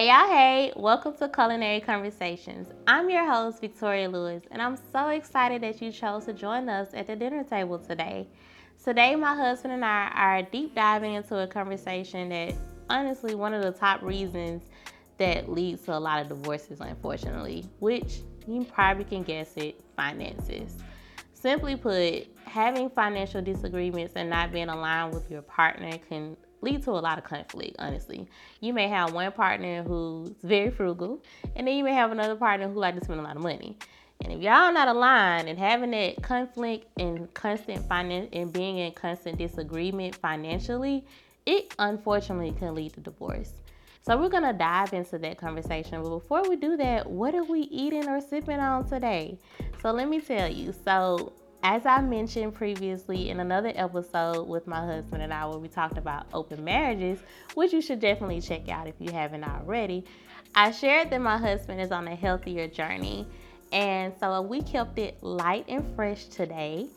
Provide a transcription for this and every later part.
Hey y'all, hey, welcome to Kulinary Konversations. I'm your host, Victoria Lewis, and I'm so excited that you chose to join us at the dinner table today. Today, my husband and I are deep diving into a conversation that, honestly, one of the top reasons that leads to a lot of divorces, unfortunately, which you probably can guess it finances. Simply put, having financial disagreements and not being aligned with your partner can lead to a lot of conflict, honestly. You may have one partner who's very frugal, and then you may have another partner who like to spend a lot of money. And if y'all not aligned and having that conflict and constant finance and being in constant disagreement financially, it unfortunately can lead to divorce. So we're gonna dive into that conversation. But before we do that, what are we eating or sipping on today? So let me tell you. So as I mentioned previously in another episode with my husband and I, where we talked about open marriages, which you should definitely check out if you haven't already, I shared that my husband is on a healthier journey. And so we kept it light and fresh today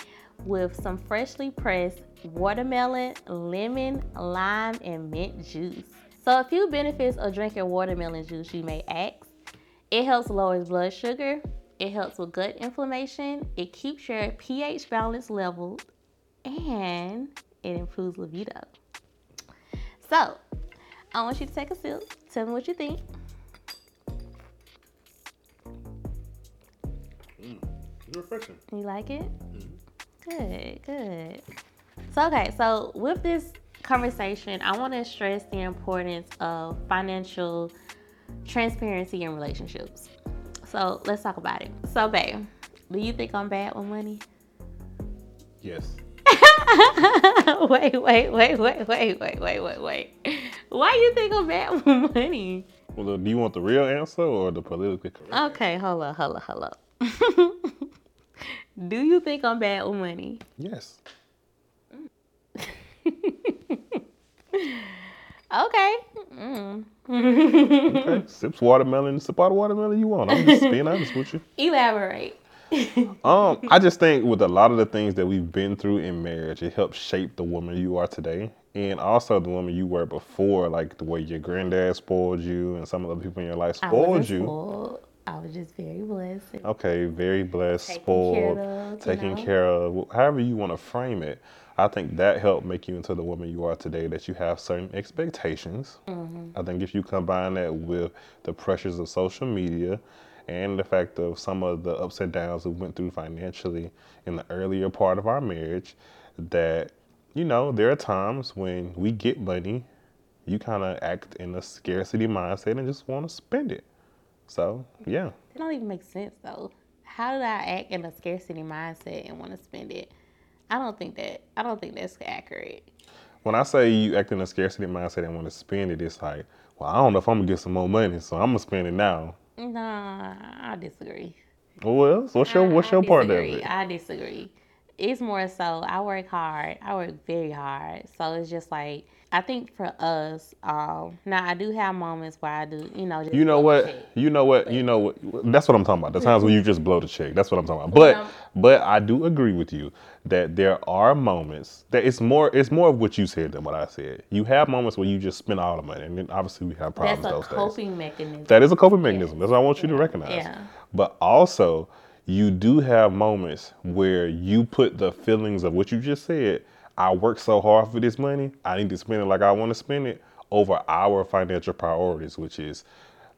with some freshly pressed watermelon, lemon, lime, and mint juice. So, a few benefits of drinking watermelon juice you may ask it helps lower blood sugar, it helps with gut inflammation, it keeps your pH balance leveled, and it improves libido. So, I want you to take a sip. Tell me what you think. Mm, refreshing. You like it? Mm-hmm. Good, good. So, okay, so with this conversation, I want to stress the importance of financial transparency in relationships. So let's talk about it. So, babe, do you think I'm bad with money? Yes. wait, wait, wait, wait, wait, wait, wait, wait, wait. Why you think I'm bad with money? Well, do you want the real answer or the politically correct? Okay, hold up, hold up, hold up. do you think I'm bad with money? Yes. Okay. Mm okay. Sips watermelon, sip the watermelon you want. I'm just being honest with you. Elaborate. um, I just think with a lot of the things that we've been through in marriage, it helps shape the woman you are today. And also the woman you were before, like the way your granddad spoiled you and some of the people in your life spoiled you. Spoiled. I was just very blessed. Okay, very blessed, taken spoiled, care of, taken know? care of, however you want to frame it. I think that helped make you into the woman you are today, that you have certain expectations. Mm-hmm. I think if you combine that with the pressures of social media and the fact of some of the ups and downs we went through financially in the earlier part of our marriage, that, you know, there are times when we get money, you kind of act in a scarcity mindset and just want to spend it. So, yeah. It don't even make sense though. How did I act in a scarcity mindset and want to spend it? I don't think that I don't think that's accurate. When I say you act in a scarcity mindset and want to spend it, it's like, well, I don't know if I'm gonna get some more money, so I'm gonna spend it now. Nah, I disagree. Well, what's your what's your part of it? I disagree. It's more so I work hard. I work very hard. So it's just like I think for us, um, now I do have moments where I do, you know. you know what? You know what? You know what? That's what I'm talking about. The times when you just blow the check. That's what I'm talking about. But but I do agree with you that there are moments that it's more it's more of what you said than what I said. You have moments where you just spend all the money, and then obviously we have problems. That's a those coping days. mechanism. That is a coping mechanism. That's what I want you to recognize. Yeah. But also, you do have moments where you put the feelings of what you just said I work so hard for this money, I need to spend it like I want to spend it over our financial priorities, which is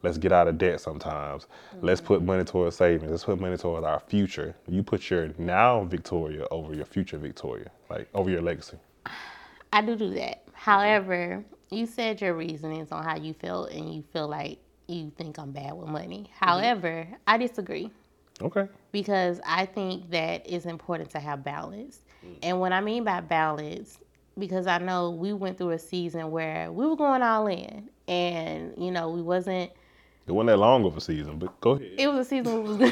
let's get out of debt sometimes. Mm-hmm. Let's put money towards savings. Let's put money towards our future. You put your now Victoria over your future Victoria, like over your legacy. I do do that. However, you said your reasonings on how you feel and you feel like you think I'm bad with money. Mm-hmm. However, I disagree. Okay. Because I think that it's important to have balance. Mm. And what I mean by balance, because I know we went through a season where we were going all in, and you know we wasn't. It wasn't that long of a season, but go ahead. It was a season. Was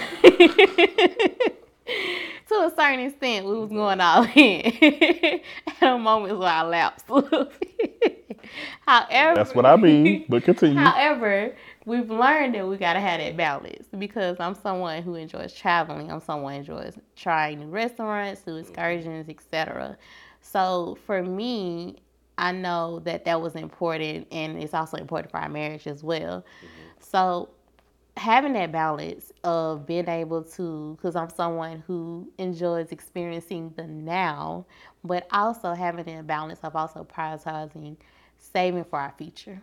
to a certain extent, we was going all in. At a moment where I lapsed a little bit. However, that's what I mean. But continue. However, we've learned that we gotta have that balance because I'm someone who enjoys traveling. I'm someone who enjoys trying new restaurants, new excursions, etc. So for me, I know that that was important, and it's also important for our marriage as well. Mm-hmm. So having that balance of being able to because i'm someone who enjoys experiencing the now but also having that balance of also prioritizing saving for our future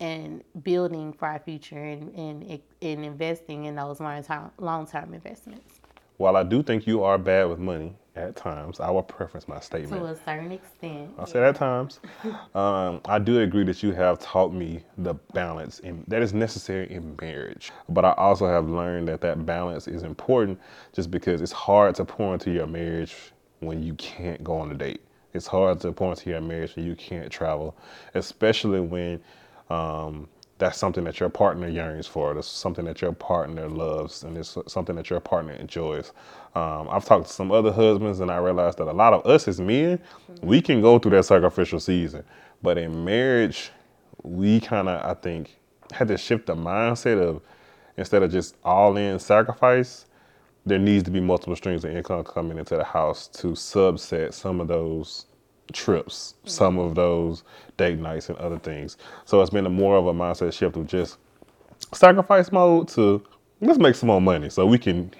and building for our future and, and, and investing in those long-term, long-term investments while i do think you are bad with money at times. I will preference my statement. To a certain extent. I say at times. um, I do agree that you have taught me the balance in, that is necessary in marriage. But I also have learned that that balance is important just because it's hard to pour into your marriage when you can't go on a date. It's hard to pour into your marriage when you can't travel, especially when um, that's something that your partner yearns for. That's something that your partner loves, and it's something that your partner enjoys. Um, I've talked to some other husbands, and I realized that a lot of us as men, we can go through that sacrificial season, but in marriage, we kind of, I think, had to shift the mindset of instead of just all in sacrifice, there needs to be multiple streams of income coming into the house to subset some of those trips, some of those date nights and other things. So it's been a more of a mindset shift of just sacrifice mode to let's make some more money so we can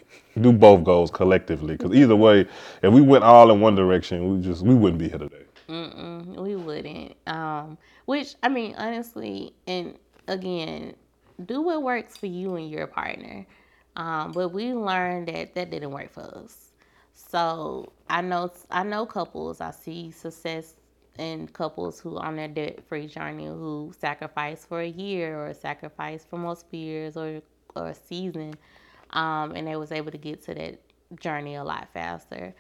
do both goals collectively. Because either way, if we went all in one direction, we just we wouldn't be here today. Mm-mm, we wouldn't. Um, which I mean, honestly, and again, do what works for you and your partner. Um, but we learned that that didn't work for us. So I know I know couples. I see success in couples who on their debt free journey who sacrifice for a year or sacrifice for multiple years or or a season, um, and they was able to get to that journey a lot faster.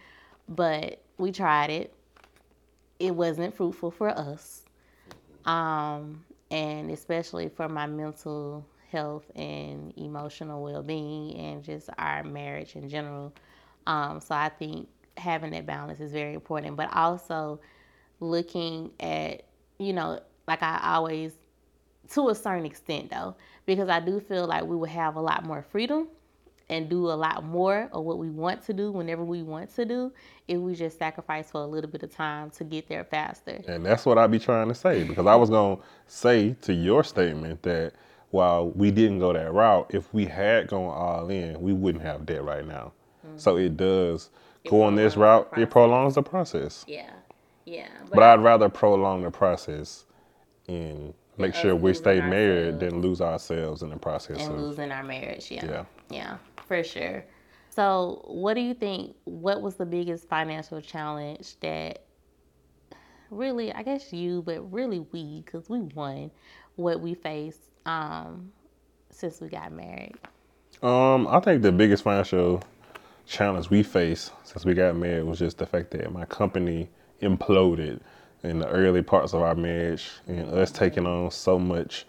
But we tried it. It wasn't fruitful for us, um, and especially for my mental health and emotional well being and just our marriage in general. Um, so I think having that balance is very important, but also looking at, you know, like I always, to a certain extent though, because I do feel like we would have a lot more freedom and do a lot more of what we want to do whenever we want to do if we just sacrifice for a little bit of time to get there faster. And that's what I'd be trying to say because I was going to say to your statement that while we didn't go that route, if we had gone all in, we wouldn't have debt right now. Mm-hmm. So it does it go on this route. It prolongs the process. Yeah, yeah. But, but I'd rather prolong the process and make sure we stay married than lose ourselves in the process and of losing our marriage. Yeah, yeah, yeah, for sure. So, what do you think? What was the biggest financial challenge that really, I guess you, but really we, because we won, what we faced um, since we got married? Um, I think the biggest financial challenge we faced since we got married was just the fact that my company imploded in the early parts of our marriage and us taking on so much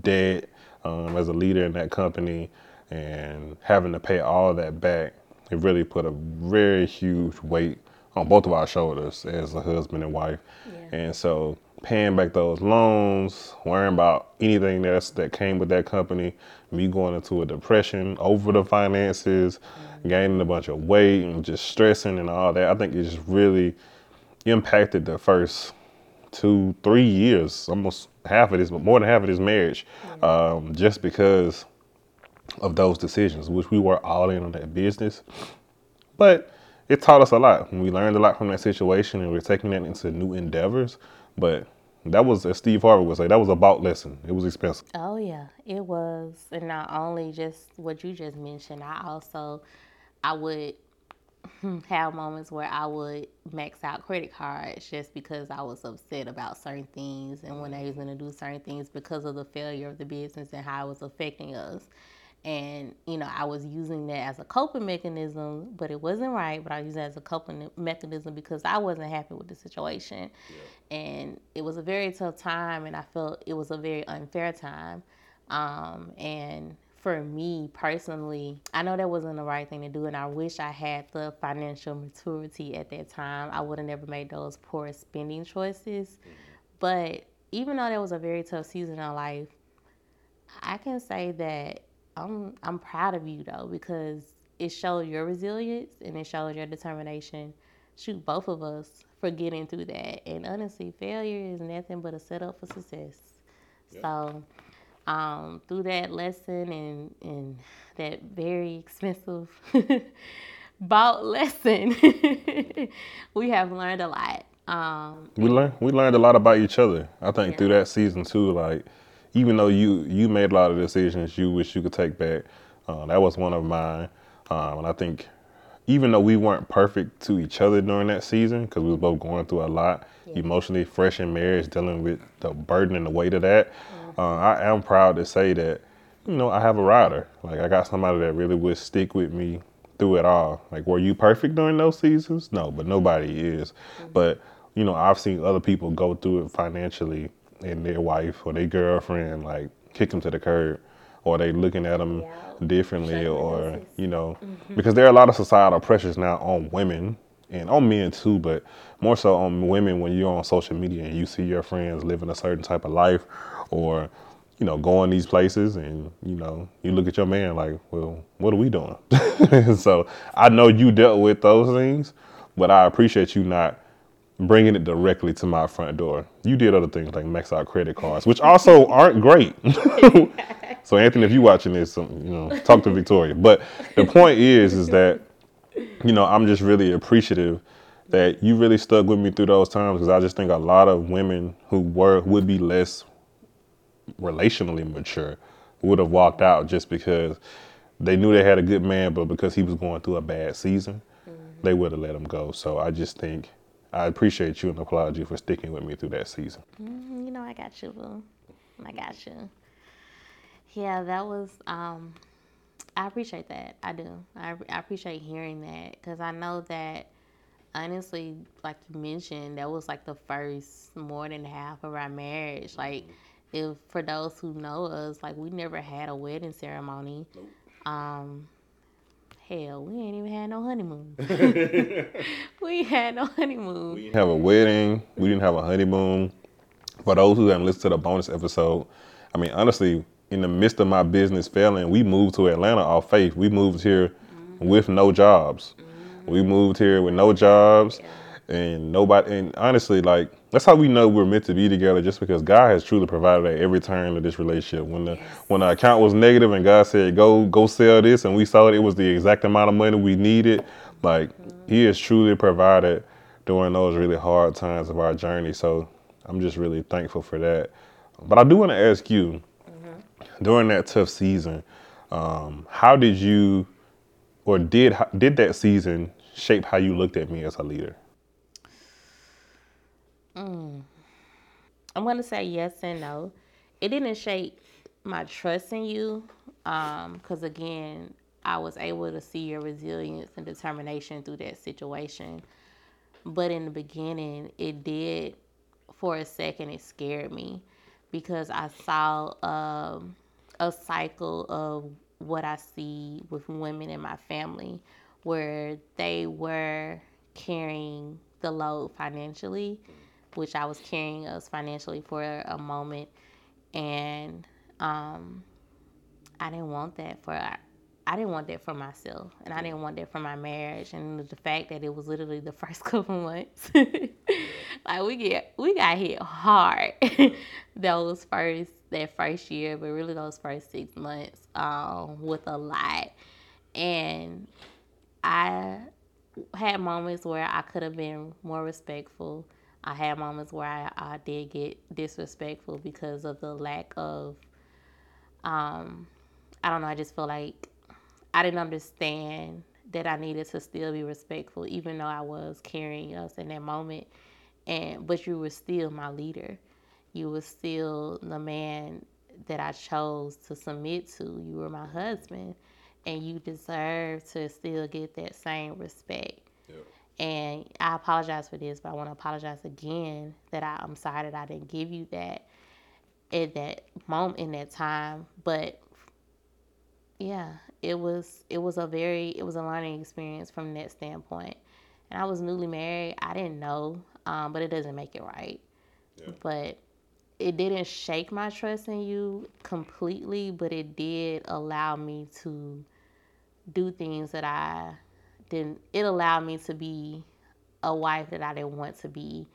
debt um, as a leader in that company and having to pay all that back. It really put a very huge weight on both of our shoulders as a husband and wife. Yeah. And so paying back those loans, worrying about anything that's that came with that company, me going into a depression over the finances, mm-hmm. gaining a bunch of weight and just stressing and all that. I think it just really impacted the first two, three years, almost half of this, but more than half of this marriage, mm-hmm. um, just because of those decisions, which we were all in on that business. But it taught us a lot. We learned a lot from that situation and we're taking that into new endeavors. But that was, as Steve Harvey would say, that was a bout lesson. It was expensive. Oh yeah, it was, and not only just what you just mentioned. I also, I would have moments where I would max out credit cards just because I was upset about certain things and when I was going to do certain things because of the failure of the business and how it was affecting us and you know i was using that as a coping mechanism but it wasn't right but i used it as a coping mechanism because i wasn't happy with the situation yeah. And it was a very tough time and i felt it was a very unfair time. Um, and for me personally i know that wasn't the right thing to do and i wish i had the financial maturity at that time. I would have never made those poor spending choices. But even though that was a very tough season in life i can say that I'm I'm proud of you though because it showed your resilience and it showed your determination shoot both of us for getting through that. And honestly, failure is nothing but a setup for success. Yep. So um, through that lesson and and that very expensive bought lesson, we have learned a lot. Um, we learned we learned a lot about each other. I think yeah. through that season too. Like even though you you made a lot of decisions you wish you could take back, uh, that was one of mine. Um, and I think even though we weren't perfect to each other during that season because we were both going through a lot yeah. emotionally, fresh in marriage, dealing with the burden and the weight of that. Mm-hmm. Uh, I am proud to say that you know I have a rider. Like I got somebody that really would stick with me through it all. Like were you perfect during those seasons? No, but nobody is. Mm-hmm. But you know I've seen other people go through it financially and their wife or their girlfriend like kick them to the curb or they looking at them yeah. Differently or you know mm-hmm. because there are a lot of societal pressures now on women and on men too but more so on women when you're on social media and you see your friends living a certain type of life or you know going these places and you know you look at your man like well what are we doing so i know you dealt with those things but i appreciate you not bringing it directly to my front door. You did other things like max out credit cards, which also aren't great. so Anthony, if you're watching this, um, you know, talk to Victoria. But the point is, is that you know I'm just really appreciative that you really stuck with me through those times because I just think a lot of women who were would be less relationally mature would have walked out just because they knew they had a good man, but because he was going through a bad season, mm-hmm. they would have let him go. So I just think I appreciate you and applaud you for sticking with me through that season. Mm, you know, I got you, boo. I got you. Yeah, that was. Um, I appreciate that. I do. I, I appreciate hearing that because I know that honestly, like you mentioned, that was like the first more than half of our marriage. Like, if for those who know us, like we never had a wedding ceremony. Nope. Um, Hell, we ain't even had no honeymoon. we had no honeymoon. We didn't have a wedding. We didn't have a honeymoon. For those who haven't listened to the bonus episode, I mean, honestly, in the midst of my business failing, we moved to Atlanta off faith. We moved here mm-hmm. with no jobs. Mm-hmm. We moved here with no jobs. Yeah and nobody and honestly like that's how we know we're meant to be together just because god has truly provided at every turn of this relationship when the when the account was negative and god said go go sell this and we saw it it was the exact amount of money we needed like he has truly provided during those really hard times of our journey so i'm just really thankful for that but i do want to ask you mm-hmm. During that tough season um, how did you or did did that season shape how you looked at me as a leader Mm. I'm gonna say yes and no. It didn't shape my trust in you, because um, again, I was able to see your resilience and determination through that situation. But in the beginning, it did. For a second, it scared me because I saw um, a cycle of what I see with women in my family, where they were carrying the load financially which I was carrying us financially for a moment, and um, I didn't want that for I didn't want that for myself, and I didn't want that for my marriage, and the fact that it was literally the first couple months, like we get we got hit hard those first that first year, but really those first six months um, with a lot, and I had moments where I could have been more respectful I had moments where I, I did get disrespectful because of the lack of, um, I don't know, I just feel like I didn't understand that I needed to still be respectful, even though I was carrying us in that moment. And but you were still my leader. You were still the man that I chose to submit to. You were my husband, and you deserve to still get that same respect. And I apologize for this, but I want to apologize again that I, I'm sorry that I didn't give you that at that moment in that time. But yeah, it was it was a very it was a learning experience from that standpoint. And I was newly married. I didn't know, um, but it doesn't make it right. Yeah. But it didn't shake my trust in you completely, but it did allow me to do things that I didn't. it allowed me to be a wife that I didn't want to be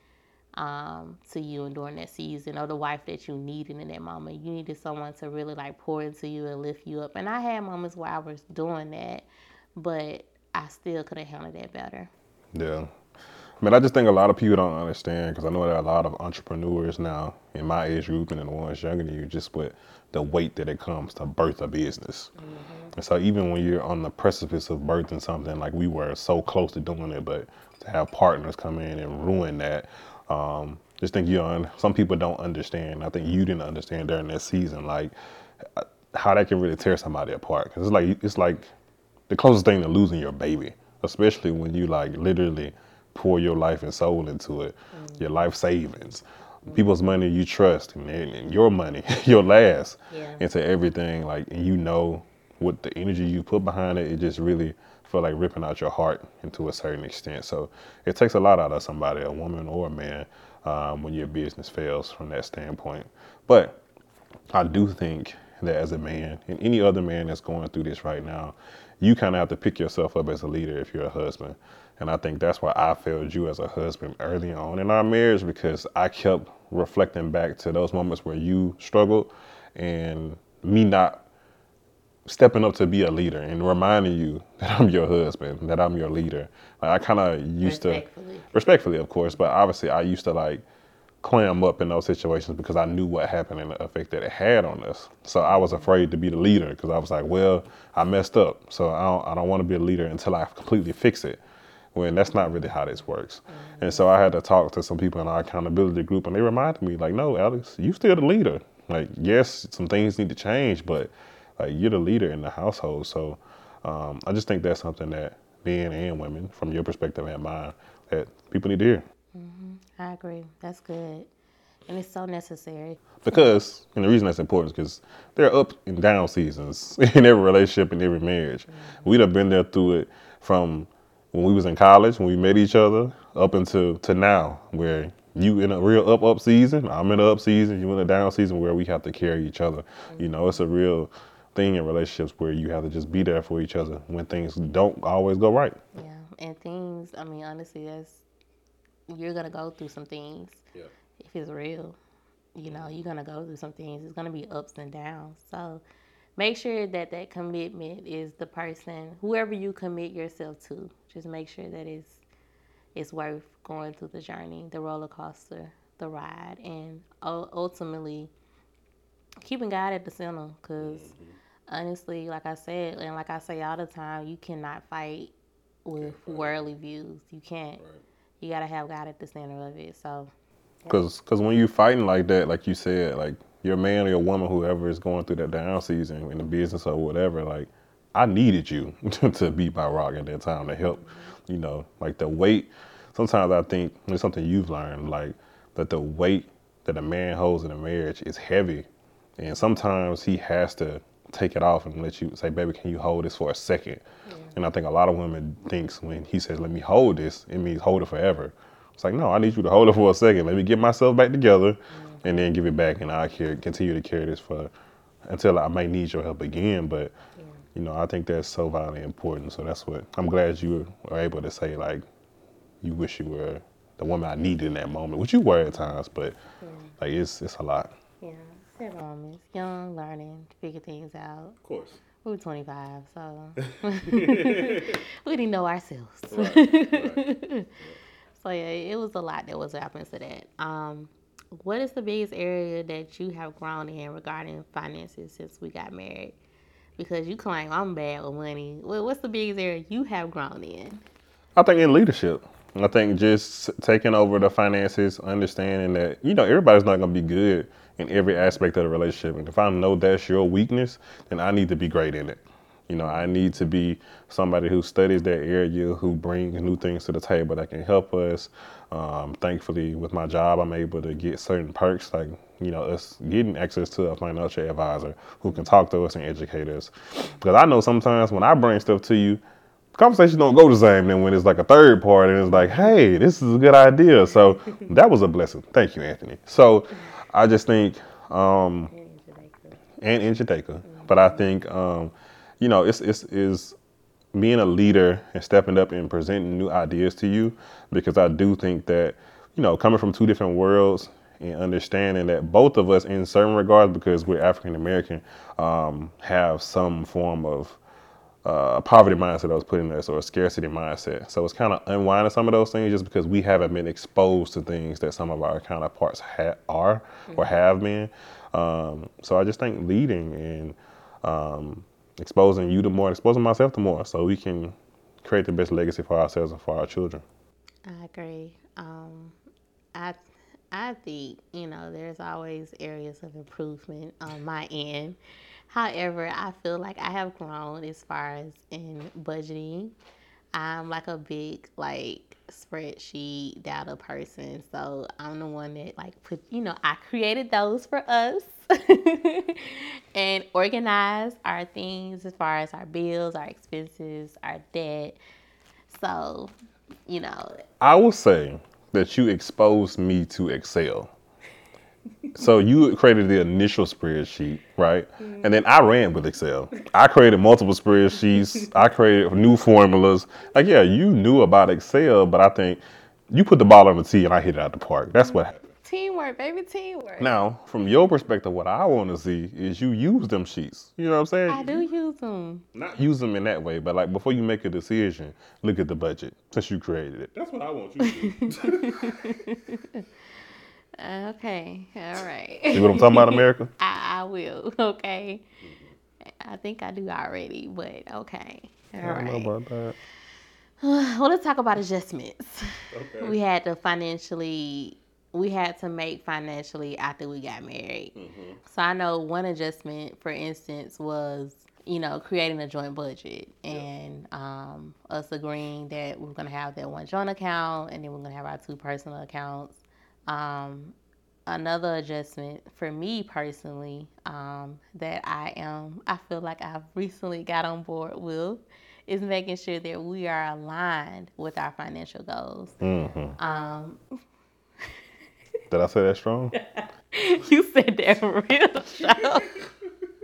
um, to you and during that season, or the wife that you needed in that moment. You needed someone to really like pour into you and lift you up. And I had moments where I was doing that, but I still could have handled that better. Yeah. I mean, I just think a lot of people don't understand because I know there are a lot of entrepreneurs now in my age group and the ones younger than you, just with the weight that it comes to birth a business. Mm-hmm. And so even when you're on the precipice of birthing something, like we were so close to doing it, but to have partners come in and ruin that, um, just think you on. Some people don't understand. I think you didn't understand during that season, like uh, how that can really tear somebody apart. Cause it's like it's like the closest thing to losing your baby, especially when you like literally pour your life and soul into it, mm-hmm. your life savings, mm-hmm. people's money you trust, and, and your money, your last, yeah. into everything. Like, and you know what the energy you put behind it, it just really feel like ripping out your heart into a certain extent. So it takes a lot out of somebody, a woman or a man, um, when your business fails from that standpoint. But I do think that as a man and any other man that's going through this right now, you kind of have to pick yourself up as a leader if you're a husband. And I think that's why I failed you as a husband early on in our marriage because I kept reflecting back to those moments where you struggled and me not stepping up to be a leader and reminding you that I'm your husband, that I'm your leader. Like I kind of used to, respectfully, of course, but obviously I used to like clam up in those situations because I knew what happened and the effect that it had on us. So I was afraid to be the leader because I was like, well, I messed up, so I don't, I don't want to be a leader until I completely fix it. When that's not really how this works. Mm-hmm. And so I had to talk to some people in our accountability group, and they reminded me, like, no, Alex, you still the leader. Like, yes, some things need to change, but like you're the leader in the household. So um, I just think that's something that men and women, from your perspective and mine, that people need to hear. Mm-hmm. I agree. That's good. And it's so necessary. Because, and the reason that's important is because there are up and down seasons in every relationship and every marriage. Mm-hmm. We'd have been there through it from when we was in college, when we met each other, up until to now, where you in a real up up season, I'm in a up season, you in a down season where we have to carry each other. Mm-hmm. You know, it's a real thing in relationships where you have to just be there for each other when things don't always go right. Yeah, and things. I mean, honestly, that's you're gonna go through some things. Yeah. If it's real, you know, you're gonna go through some things. It's gonna be ups and downs. So make sure that that commitment is the person, whoever you commit yourself to. Just make sure that it's it's worth going through the journey, the roller coaster, the ride, and ultimately keeping God at the center. Because mm-hmm honestly, like I said, and like I say all the time, you cannot fight with worldly views. You can't. Right. You gotta have God at the center of it. So. Because cause when you're fighting like that, like you said, like your man or your woman, whoever is going through that down season in the business or whatever, like I needed you to be my rock at that time to help. You know, like the weight. Sometimes I think it's something you've learned, like that the weight that a man holds in a marriage is heavy, and sometimes he has to take it off and let you say, baby, can you hold this for a second? Yeah. And I think a lot of women thinks when he says, let me hold this, it means hold it forever. It's like, no, I need you to hold it for a second. Let me get myself back together mm-hmm. and then give it back. And I'll carry, continue to carry this for until I may need your help again. But. You know, I think that's so vitally important. So that's what I'm glad you were able to say, like, you wish you were the woman I needed in that moment, which you were at times, but yeah. like it's it's a lot. Yeah. Seven moments, young, learning, figure things out. Of course. We were 25, so we didn't know ourselves. Right, right. so yeah, it was a lot that was happening to that. Um, what is the biggest area that you have grown in regarding finances since we got married? Because you claim I'm bad with money. Well, What's the biggest area you have grown in? I think in leadership. I think just taking over the finances, understanding that you know everybody's not going to be good in every aspect of the relationship. And if I know that's your weakness, then I need to be great in it. You know, I need to be somebody who studies that area, who brings new things to the table that can help us. Um, thankfully, with my job, I'm able to get certain perks, like you know, us getting access to a financial advisor who can talk to us and educate us. Because I know sometimes when I bring stuff to you, conversations don't go the same then when it's like a third party and it's like, hey, this is a good idea. So that was a blessing. Thank you, Anthony. So I just think, um, and in mm-hmm. but I think, um, you know, it's it's is being a leader and stepping up and presenting new ideas to you because I do think that, you know, coming from two different worlds and understanding that both of us, in certain regards, because we're African American, um, have some form of uh, poverty mindset that was put in us or a scarcity mindset. So it's kind of unwinding some of those things just because we haven't been exposed to things that some of our counterparts ha- are mm-hmm. or have been. Um, so I just think leading and um, exposing you to more, exposing myself to more, so we can create the best legacy for ourselves and for our children. I agree. Um, I I think you know there's always areas of improvement on my end. However, I feel like I have grown as far as in budgeting. I'm like a big like spreadsheet data person, so I'm the one that like put you know I created those for us and organize our things as far as our bills, our expenses, our debt. So, you know, I will say that you exposed me to Excel. So you created the initial spreadsheet, right? Mm-hmm. And then I ran with Excel. I created multiple spreadsheets. I created new formulas. Like, yeah, you knew about Excel, but I think you put the ball on the tee and I hit it out the park. That's what happened. Teamwork, baby, teamwork. Now, from your perspective, what I want to see is you use them sheets. You know what I'm saying? I do use them. Not use them in that way, but like before you make a decision, look at the budget since you created it. That's what I want you to do. okay, all right. See what I'm talking about, America? I, I will. Okay. I think I do already, but okay. All I right. know about that. Well, let's talk about adjustments. Okay. We had to financially we had to make financially after we got married. Mm-hmm. So I know one adjustment, for instance, was you know creating a joint budget and um, us agreeing that we are going to have that one joint account and then we're going to have our two personal accounts. Um, another adjustment for me personally um, that I am, I feel like I've recently got on board with is making sure that we are aligned with our financial goals. Mm-hmm. Um, did I say that strong? you said that real sharp.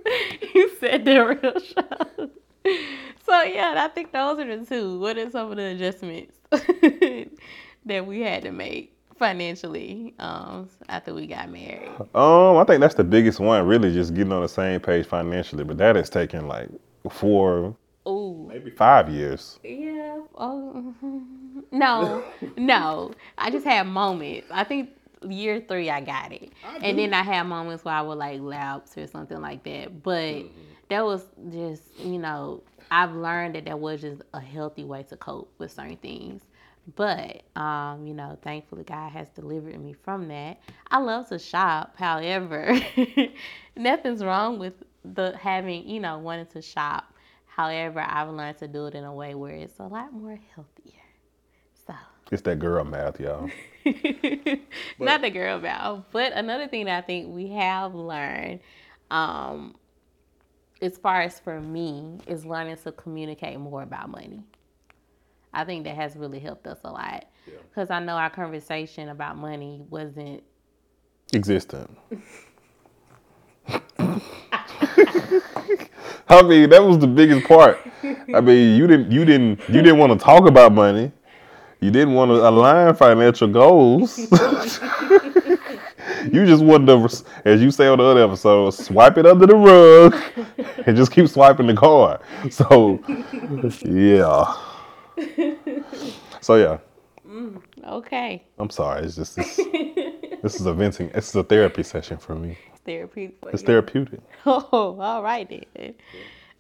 you said that real sharp. So yeah, I think those are the two. What are some of the adjustments that we had to make financially um, after we got married? Um, I think that's the biggest one. Really, just getting on the same page financially. But that has taken like four, Ooh. maybe five years. Yeah. Oh. No, no. I just had moments. I think year three, I got it. I and then I had moments where I would like lapse or something like that. But mm-hmm. that was just, you know, I've learned that that was just a healthy way to cope with certain things. But, um, you know, thankfully God has delivered me from that. I love to shop. However, nothing's wrong with the having, you know, wanting to shop. However, I've learned to do it in a way where it's a lot more healthier. So it's that girl math, y'all. Not the girl math. But another thing that I think we have learned, um, as far as for me, is learning to communicate more about money. I think that has really helped us a lot. Because yeah. I know our conversation about money wasn't existent. I mean, that was the biggest part. I mean, you didn't you didn't you didn't want to talk about money. You didn't want to align financial goals. you just wanted to, as you say on the other episode, swipe it under the rug and just keep swiping the card. So, yeah. So yeah. Mm, okay. I'm sorry. It's just this, this is a venting. It's a therapy session for me. Therapeutic. It's therapeutic. Oh, all right then.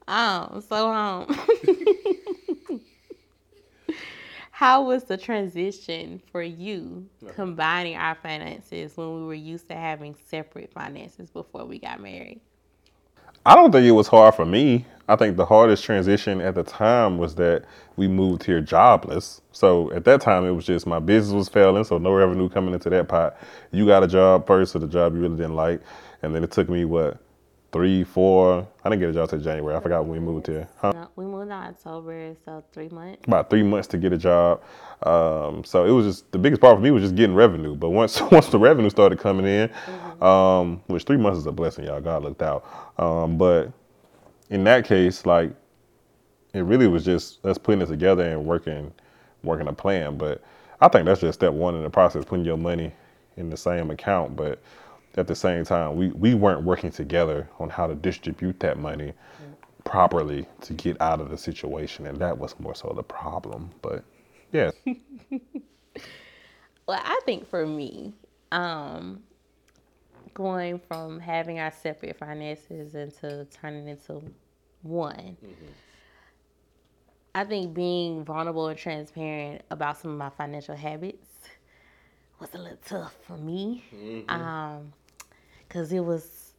Um. So um. How was the transition for you combining our finances when we were used to having separate finances before we got married? I don't think it was hard for me. I think the hardest transition at the time was that we moved here jobless. So at that time, it was just my business was failing, so no revenue coming into that pot. You got a job first, so the job you really didn't like, and then it took me what three, four. I didn't get a job till January. I forgot when we moved here. Huh? No, we moved in October, so three months. About three months to get a job. Um, so it was just the biggest part for me was just getting revenue. But once once the revenue started coming in, mm-hmm. um, which three months is a blessing, y'all. God looked out. Um, but in that case, like it really was just us putting it together and working, working a plan. But I think that's just step one in the process, putting your money in the same account. But at the same time, we, we weren't working together on how to distribute that money mm-hmm. properly to get out of the situation. And that was more so the problem. But yeah. well, I think for me, um, going from having our separate finances into turning into one. Mm-hmm. I think being vulnerable and transparent about some of my financial habits was a little tough for me. Mm-hmm. Um, cause it was,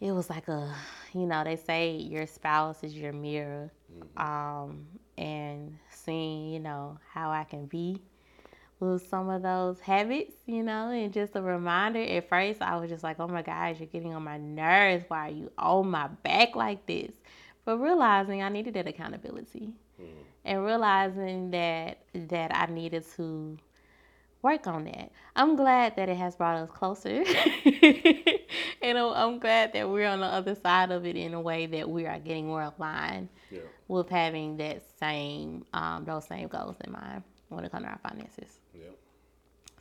it was like a, you know, they say your spouse is your mirror, mm-hmm. um, and seeing, you know, how I can be with some of those habits, you know, and just a reminder. At first, I was just like, oh my gosh, you're getting on my nerves. Why are you on my back like this? But realizing I needed that accountability mm. and realizing that that I needed to work on that. I'm glad that it has brought us closer. and I'm glad that we're on the other side of it in a way that we are getting more aligned yeah. with having that same um, those same goals in mind when it comes to our finances. Yep.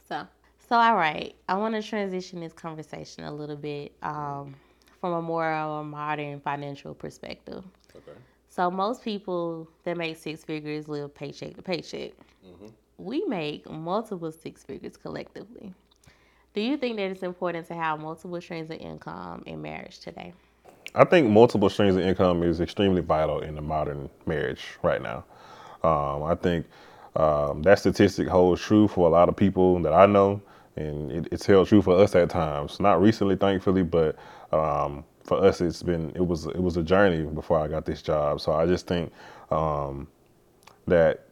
So, so all right, I want to transition this conversation a little bit um, from a more of a modern financial perspective. Okay. So most people that make six figures live paycheck to paycheck. Mm-hmm. We make multiple six figures collectively. Do you think that it's important to have multiple streams of income in marriage today? I think multiple streams of income is extremely vital in the modern marriage right now. Um, I think um, that statistic holds true for a lot of people that I know, and it, it's held true for us at times. Not recently, thankfully, but um, for us, it's been it was it was a journey before I got this job. So I just think um, that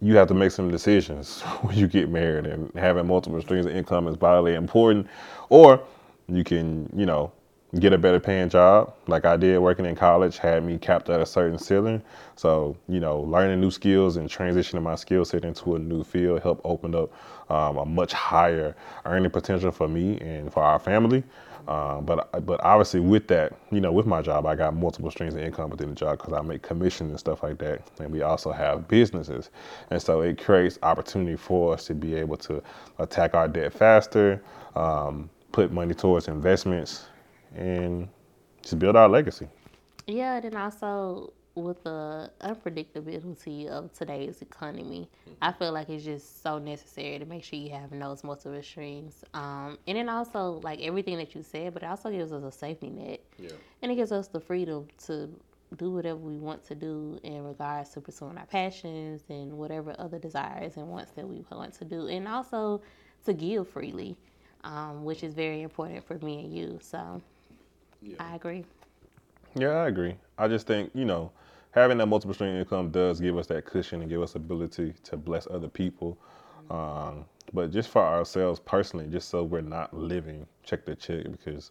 you have to make some decisions when you get married, and having multiple streams of income is vitally important. Or you can, you know, get a better paying job like I did working in college had me capped at a certain ceiling. So, you know, learning new skills and transitioning my skill set into a new field helped open up um, a much higher earning potential for me and for our family. Um, but but obviously with that, you know, with my job, I got multiple streams of income within the job because I make commission and stuff like that, and we also have businesses, and so it creates opportunity for us to be able to attack our debt faster, um, put money towards investments, and just build our legacy. Yeah, and then also with the unpredictability of today's economy, I feel like it's just so necessary to make sure you have those multiple streams. Um, and then also like everything that you said, but it also gives us a safety net. Yeah. And it gives us the freedom to do whatever we want to do in regards to pursuing our passions and whatever other desires and wants that we want to do. And also to give freely, um, which is very important for me and you. So yeah. I agree. Yeah, I agree. I just think, you know, having that multiple stream income does give us that cushion and give us ability to bless other people. Um, but just for ourselves personally, just so we're not living check to check, because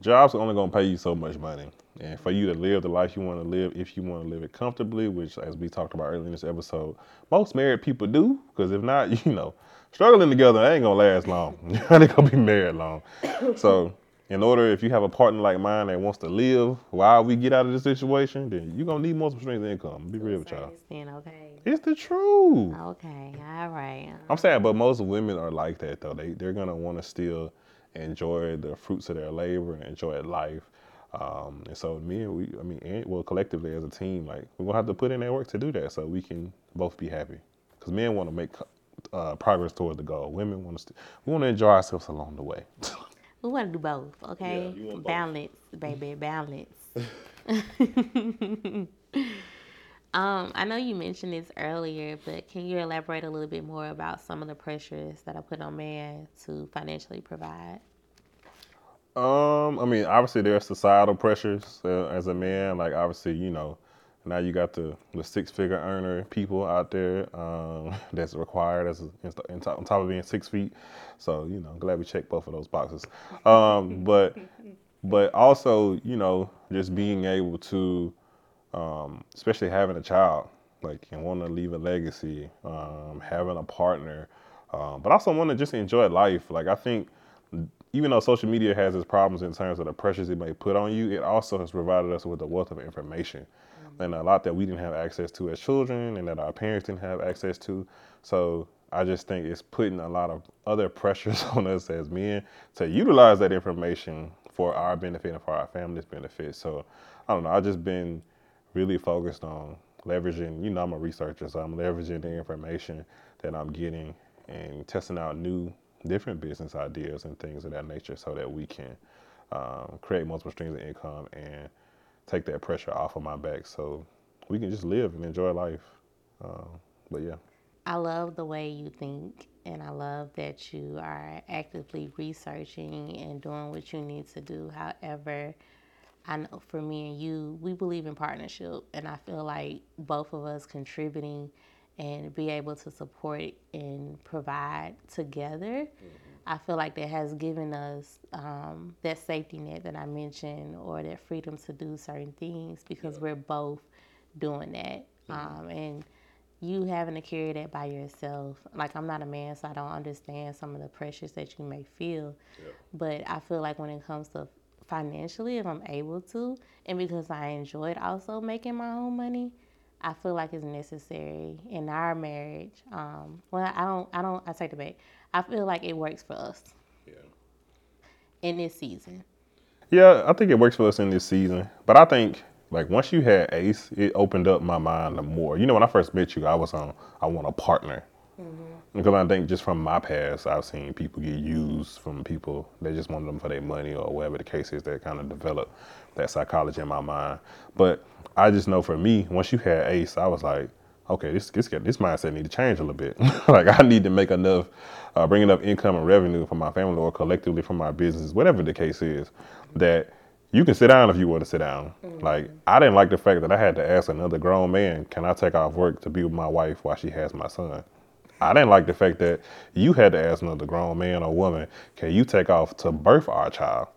jobs are only going to pay you so much money. And for you to live the life you want to live, if you want to live it comfortably, which, as we talked about earlier in this episode, most married people do. Because if not, you know, struggling together ain't going to last long. they ain't going to be married long. So in order, if you have a partner like mine that wants to live while we get out of this situation, then you're gonna need multiple streams of income. Be real with y'all. okay. It's the truth. Okay, all right. I'm saying, but most women are like that though. They they're gonna want to still enjoy the fruits of their labor and enjoy life. Um, and so me and we, I mean, and, well, collectively as a team, like we're gonna have to put in that work to do that, so we can both be happy. Because men want to make uh, progress towards the goal. Women want to, st- we want to enjoy ourselves along the way. We want to do both, okay? Yeah, balance, both. baby, balance. um, I know you mentioned this earlier, but can you elaborate a little bit more about some of the pressures that I put on man to financially provide? Um, I mean, obviously there are societal pressures uh, as a man. Like obviously, you know, now you got the, the six figure earner people out there um, that's required as a, on top of being six feet. So you know, I'm glad we checked both of those boxes. Um, but but also you know just being able to, um, especially having a child, like and want to leave a legacy, um, having a partner, um, but also want to just enjoy life. Like I think even though social media has its problems in terms of the pressures it may put on you, it also has provided us with a wealth of information. And a lot that we didn't have access to as children and that our parents didn't have access to. So I just think it's putting a lot of other pressures on us as men to utilize that information for our benefit and for our family's benefit. So I don't know. I've just been really focused on leveraging, you know, I'm a researcher, so I'm leveraging the information that I'm getting and testing out new different business ideas and things of that nature so that we can um, create multiple streams of income and take that pressure off of my back so we can just live and enjoy life. Um, but yeah. I love the way you think, and I love that you are actively researching and doing what you need to do. However, I know for me and you, we believe in partnership, and I feel like both of us contributing and be able to support and provide together, mm-hmm. I feel like that has given us um, that safety net that I mentioned or that freedom to do certain things because yeah. we're both doing that. Mm-hmm. Um, and you having to carry that by yourself, like I'm not a man, so I don't understand some of the pressures that you may feel. Yeah. But I feel like when it comes to financially, if I'm able to, and because I enjoyed also making my own money, I feel like it's necessary in our marriage. Um, well, I don't, I don't, I take it back. I feel like it works for us. Yeah. In this season. Yeah, I think it works for us in this season. But I think like once you had Ace, it opened up my mind the more. You know, when I first met you, I was on, I want a partner. Mm-hmm. Because I think just from my past, I've seen people get used from people they just wanted them for their money or whatever the case is that kind of develop that psychology in my mind. But I just know for me, once you had Ace, I was like, okay, this this this mindset need to change a little bit. like I need to make enough, uh, bring enough income and revenue for my family or collectively for my business, whatever the case is, that you can sit down if you want to sit down. Mm-hmm. Like I didn't like the fact that I had to ask another grown man, can I take off work to be with my wife while she has my son? I didn't like the fact that you had to ask another grown man or woman, can you take off to birth our child?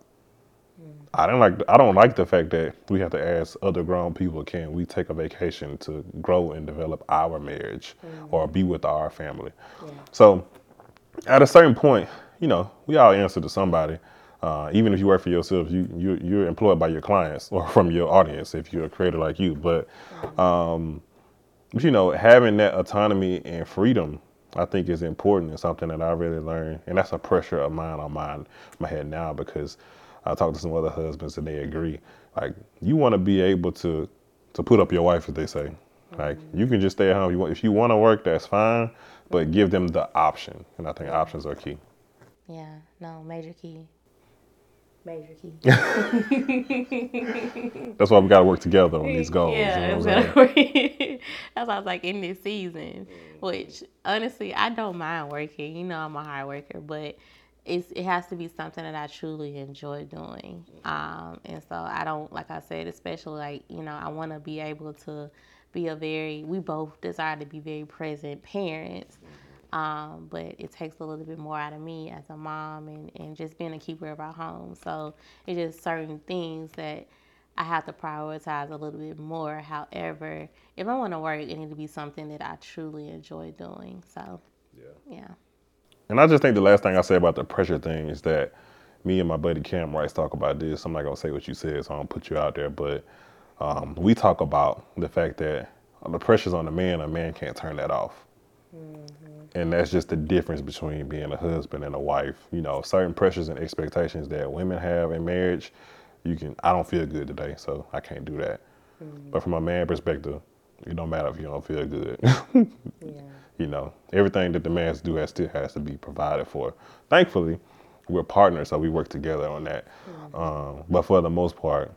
I don't like I don't like the fact that we have to ask other grown people, can we take a vacation to grow and develop our marriage mm-hmm. or be with our family? Yeah. So at a certain point, you know, we all answer to somebody. Uh, even if you work for yourself, you, you you're employed by your clients or from your audience if you're a creator like you. But um, you know, having that autonomy and freedom I think is important and something that I really learned. And that's a pressure of mine on my, my head now because I talked to some other husbands and they agree. Like you want to be able to to put up your wife, as they say. Like mm-hmm. you can just stay at home. You want if you want to work, that's fine, but give them the option. And I think options are key. Yeah. No, major key. Major key. that's why we got to work together on these goals. Yeah, you know that's why I was like in this season, which honestly I don't mind working. You know, I'm a hard worker, but it's, it has to be something that I truly enjoy doing. Um, and so I don't, like I said, especially like, you know, I want to be able to be a very, we both desire to be very present parents. Um, but it takes a little bit more out of me as a mom and, and just being a keeper of our home. So it's just certain things that I have to prioritize a little bit more. However, if I want to work, it needs to be something that I truly enjoy doing. So, yeah. yeah. And I just think the last thing I say about the pressure thing is that me and my buddy Cam Rice talk about this. I'm not gonna say what you said, so I don't put you out there, but um, we talk about the fact that the pressure's on the man, a man can't turn that off. Mm-hmm. And that's just the difference between being a husband and a wife. You know, certain pressures and expectations that women have in marriage, you can, I don't feel good today, so I can't do that. Mm-hmm. But from a man perspective, it don't matter if you don't feel good. yeah you know, everything that the mans do has still has to be provided for. Thankfully, we're partners, so we work together on that. Mm-hmm. Um, but for the most part,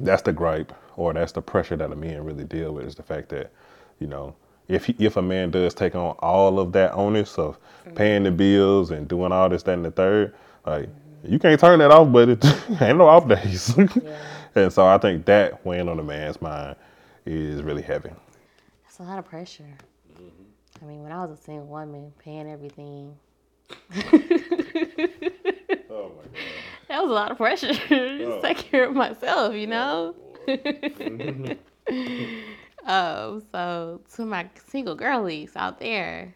that's the gripe or that's the pressure that a man really deal with is the fact that, you know, if he, if a man does take on all of that onus of mm-hmm. paying the bills and doing all this, that, and the third, like you can't turn that off, but it ain't no off days. yeah. And so I think that weighing on a man's mind is really heavy. It's a lot of pressure. I mean, when I was a single woman, paying everything. oh my god. That was a lot of pressure. Oh. take care of myself, you know. um, so to my single girlies out there,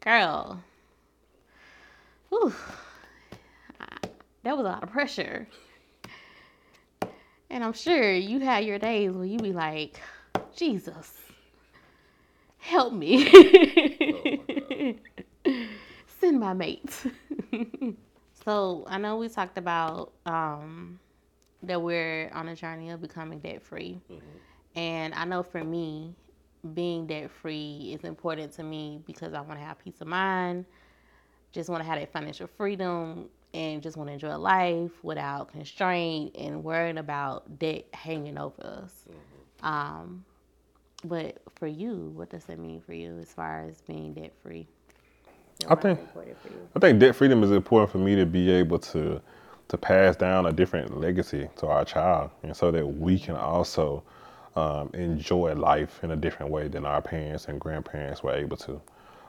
girl. Whew, that was a lot of pressure. And I'm sure you had your days where you be like, Jesus, help me. Send my mate. so I know we talked about um, that we're on a journey of becoming debt free. Mm-hmm. And I know for me, being debt free is important to me because I want to have peace of mind, just want to have that financial freedom, and just want to enjoy life without constraint and worrying about debt hanging over us. Mm-hmm. Um, but for you, what does that mean for you as far as being debt free? I think I think debt freedom is important for me to be able to to pass down a different legacy to our child, and so that we can also um, enjoy life in a different way than our parents and grandparents were able to.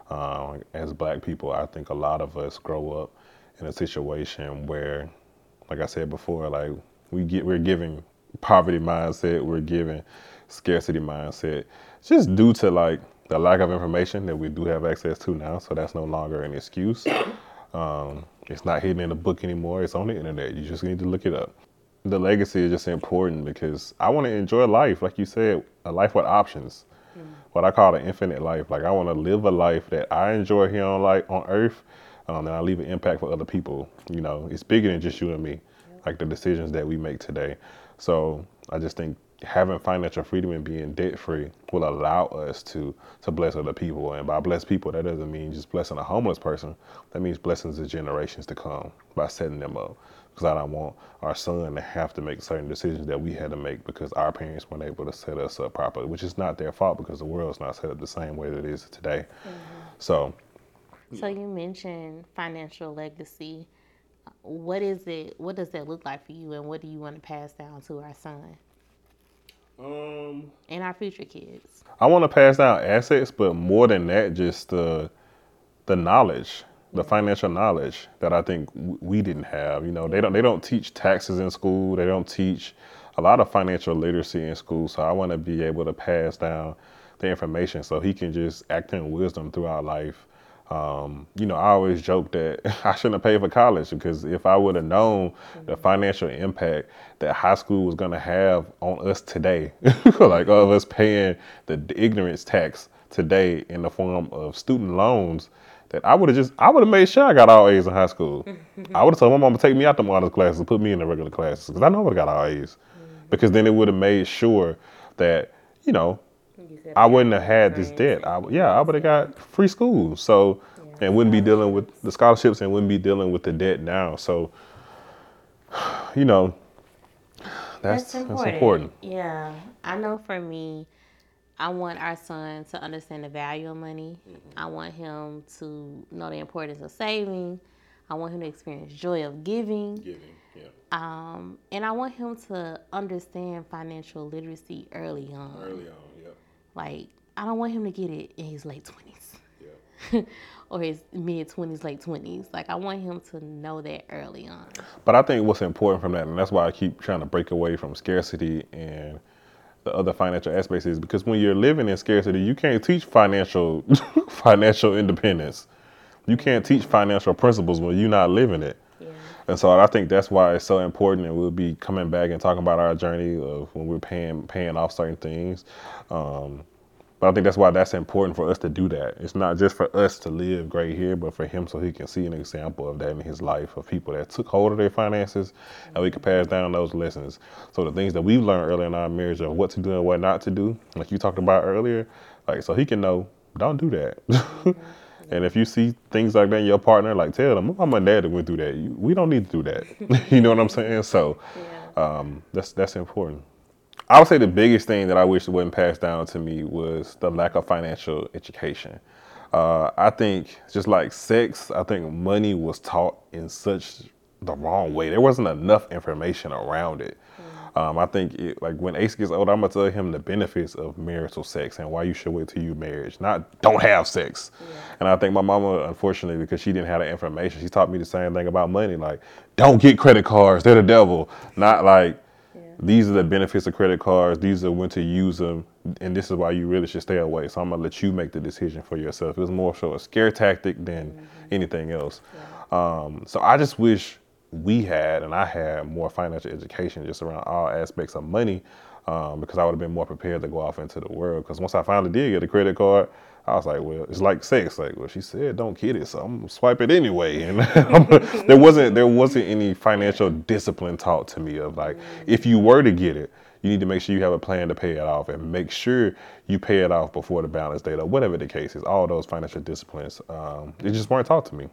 Um, as Black people, I think a lot of us grow up in a situation where, like I said before, like we get we're giving poverty mindset, we're giving scarcity mindset, just due to like the lack of information that we do have access to now. So that's no longer an excuse. Um, it's not hidden in a book anymore. It's on the internet. You just need to look it up. The legacy is just important because I want to enjoy life, like you said, a life with options. Mm. What I call an infinite life. Like I want to live a life that I enjoy here on like on Earth, um, and I leave an impact for other people. You know, it's bigger than just you and me. Like the decisions that we make today. So I just think having financial freedom and being debt free will allow us to to bless other people. And by bless people, that doesn't mean just blessing a homeless person. That means blessings the generations to come by setting them up. Because I don't want our son to have to make certain decisions that we had to make because our parents weren't able to set us up properly, which is not their fault because the world's not set up the same way that it is today. Mm-hmm. So. So you mentioned financial legacy. What is it? What does that look like for you, and what do you want to pass down to our son? Um, and our future kids. I want to pass down assets, but more than that, just the the knowledge, the financial knowledge that I think we didn't have. You know, they don't they don't teach taxes in school. They don't teach a lot of financial literacy in school. So I want to be able to pass down the information so he can just act in wisdom throughout life um, you know, I always joke that I shouldn't have paid for college because if I would have known mm-hmm. the financial impact that high school was going to have on us today, like of us paying the, the ignorance tax today in the form of student loans, that I would have just I would have made sure I got all A's in high school. I would have told my mom to take me out the honors classes and put me in the regular classes because I know I would have got all A's. Mm-hmm. Because then it would have made sure that you know I wouldn't have had this debt. I, yeah, I would have got free school. So, and wouldn't be dealing with the scholarships and wouldn't be dealing with the debt now. So, you know, that's, that's, important. that's important. Yeah. I know for me, I want our son to understand the value of money. Mm-hmm. I want him to know the importance of saving. I want him to experience joy of giving. Giving, yeah. Um, and I want him to understand financial literacy early on. Early on. Like, I don't want him to get it in his late 20s yeah. or his mid 20s, late 20s. Like, I want him to know that early on. But I think what's important from that, and that's why I keep trying to break away from scarcity and the other financial aspects, is because when you're living in scarcity, you can't teach financial financial independence. You can't teach financial principles when you're not living it. And so I think that's why it's so important, and we'll be coming back and talking about our journey of when we're paying paying off certain things. Um, but I think that's why that's important for us to do that. It's not just for us to live great here, but for him so he can see an example of that in his life of people that took hold of their finances and we can pass down those lessons. So the things that we've learned early in our marriage of what to do and what not to do, like you talked about earlier, like so he can know, don't do that. And if you see things like that in your partner, like tell them, my mom and dad went through that. We don't need to do that. you know what I'm saying? So yeah. um, that's that's important. I would say the biggest thing that I wish it wasn't passed down to me was the lack of financial education. Uh, I think just like sex, I think money was taught in such the wrong way. There wasn't enough information around it. Um, I think it, like when Ace gets older, I'm gonna tell him the benefits of marital sex and why you should wait till you marriage, not don't have sex. Yeah. And I think my mama, unfortunately, because she didn't have the information, she taught me the same thing about money. Like, don't get credit cards; they're the devil. Not like yeah. these are the benefits of credit cards. These are when to use them, and this is why you really should stay away. So I'm gonna let you make the decision for yourself. It was more so a scare tactic than mm-hmm. anything else. Yeah. Um, so I just wish we had and I had more financial education just around all aspects of money um, because I would have been more prepared to go off into the world. Because once I finally did get a credit card, I was like, well, it's like sex. Like, well, she said, don't get it, so I'm gonna swipe it anyway. And there wasn't there wasn't any financial discipline taught to me of like, if you were to get it, you need to make sure you have a plan to pay it off and make sure you pay it off before the balance date or whatever the case is. All those financial disciplines, um, just weren't taught to me.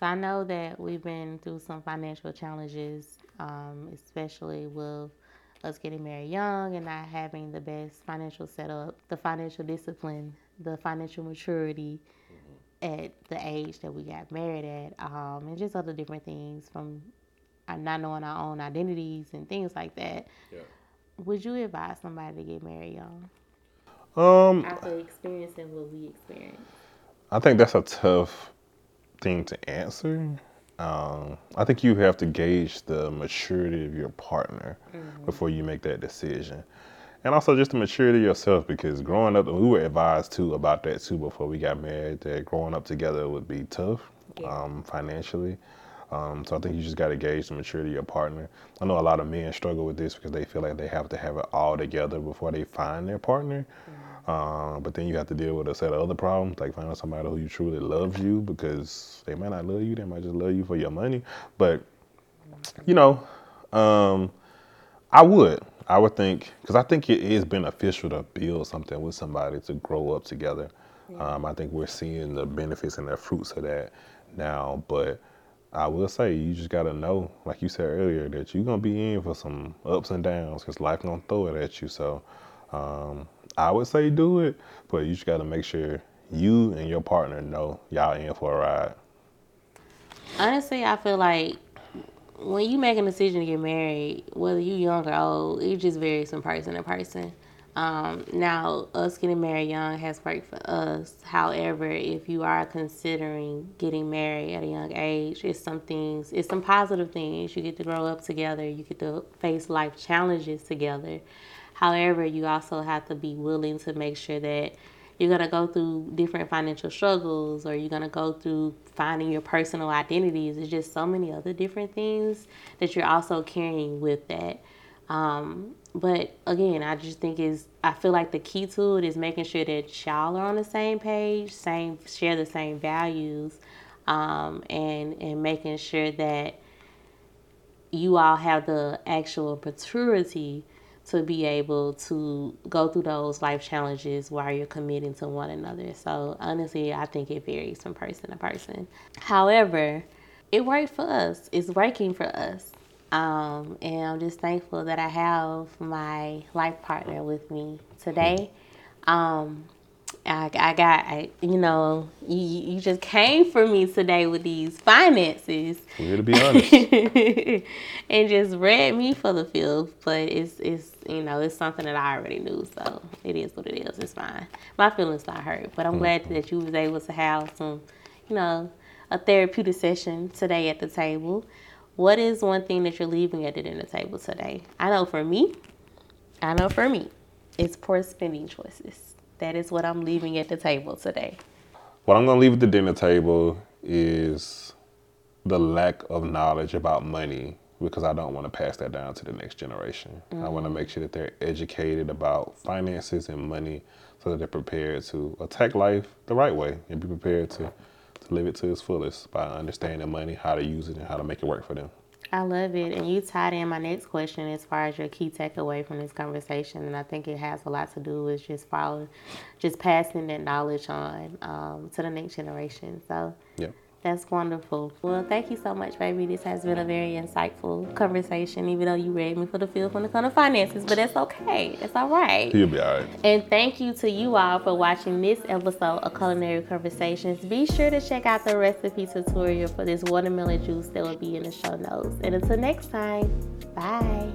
So I know that we've been through some financial challenges, um, especially with us getting married young and not having the best financial setup, the financial discipline, the financial maturity mm-hmm. at the age that we got married at, um, and just other different things from not knowing our own identities and things like that. Yeah. Would you advise somebody to get married young? Um, after experiencing what we experienced. I think that's a tough thing to answer. Um, I think you have to gauge the maturity of your partner mm-hmm. before you make that decision. And also just the maturity of yourself because growing up, we were advised too about that too before we got married that growing up together would be tough yeah. um, financially. Um, so I think you just got to gauge the maturity of your partner. I know a lot of men struggle with this because they feel like they have to have it all together before they find their partner. Mm-hmm. Um, but then you have to deal with a set of other problems, like finding somebody who you truly loves you because they might not love you, they might just love you for your money. But you know, um, I would, I would think, because I think it is beneficial to build something with somebody to grow up together. Um, I think we're seeing the benefits and the fruits of that now, but I will say you just gotta know, like you said earlier, that you're gonna be in for some ups and downs because life gonna throw it at you. So um, I would say do it, but you just gotta make sure you and your partner know y'all in for a ride. Honestly, I feel like when you make a decision to get married, whether you young or old, it just varies from person to person. Um, now, us getting married young has worked for us. However, if you are considering getting married at a young age, it's some things, it's some positive things. You get to grow up together, you get to face life challenges together. However, you also have to be willing to make sure that you're going to go through different financial struggles or you're going to go through finding your personal identities. It's just so many other different things that you're also carrying with that. Um, but again, I just think is I feel like the key to it is making sure that y'all are on the same page, same share the same values, um, and and making sure that you all have the actual maturity to be able to go through those life challenges while you're committing to one another. So honestly, I think it varies from person to person. However, it worked for us. It's working for us. Um, and I'm just thankful that I have my life partner with me today. Um, I, I got, I, you know, you, you just came for me today with these finances. We're to be honest. and just read me for the filth, but it's, it's, you know, it's something that I already knew, so it is what it is. It's fine. My feelings not hurt, but I'm mm-hmm. glad that you was able to have some, you know, a therapeutic session today at the table. What is one thing that you're leaving at the dinner table today? I know for me, I know for me, it's poor spending choices. That is what I'm leaving at the table today. What I'm going to leave at the dinner table is the lack of knowledge about money because I don't want to pass that down to the next generation. Mm-hmm. I want to make sure that they're educated about finances and money so that they're prepared to attack life the right way and be prepared to live it to its fullest by understanding money, how to use it, and how to make it work for them. I love it. And you tied in my next question as far as your key takeaway from this conversation. And I think it has a lot to do with just following, just passing that knowledge on um, to the next generation. So. That's wonderful. Well, thank you so much, baby. This has been a very insightful conversation, even though you read me for the field when it comes to finances, but that's okay. It's all right. You'll be all right. And thank you to you all for watching this episode of Kulinary Konversations. Be sure to check out the recipe tutorial for this watermelon juice that will be in the show notes. And until next time, bye.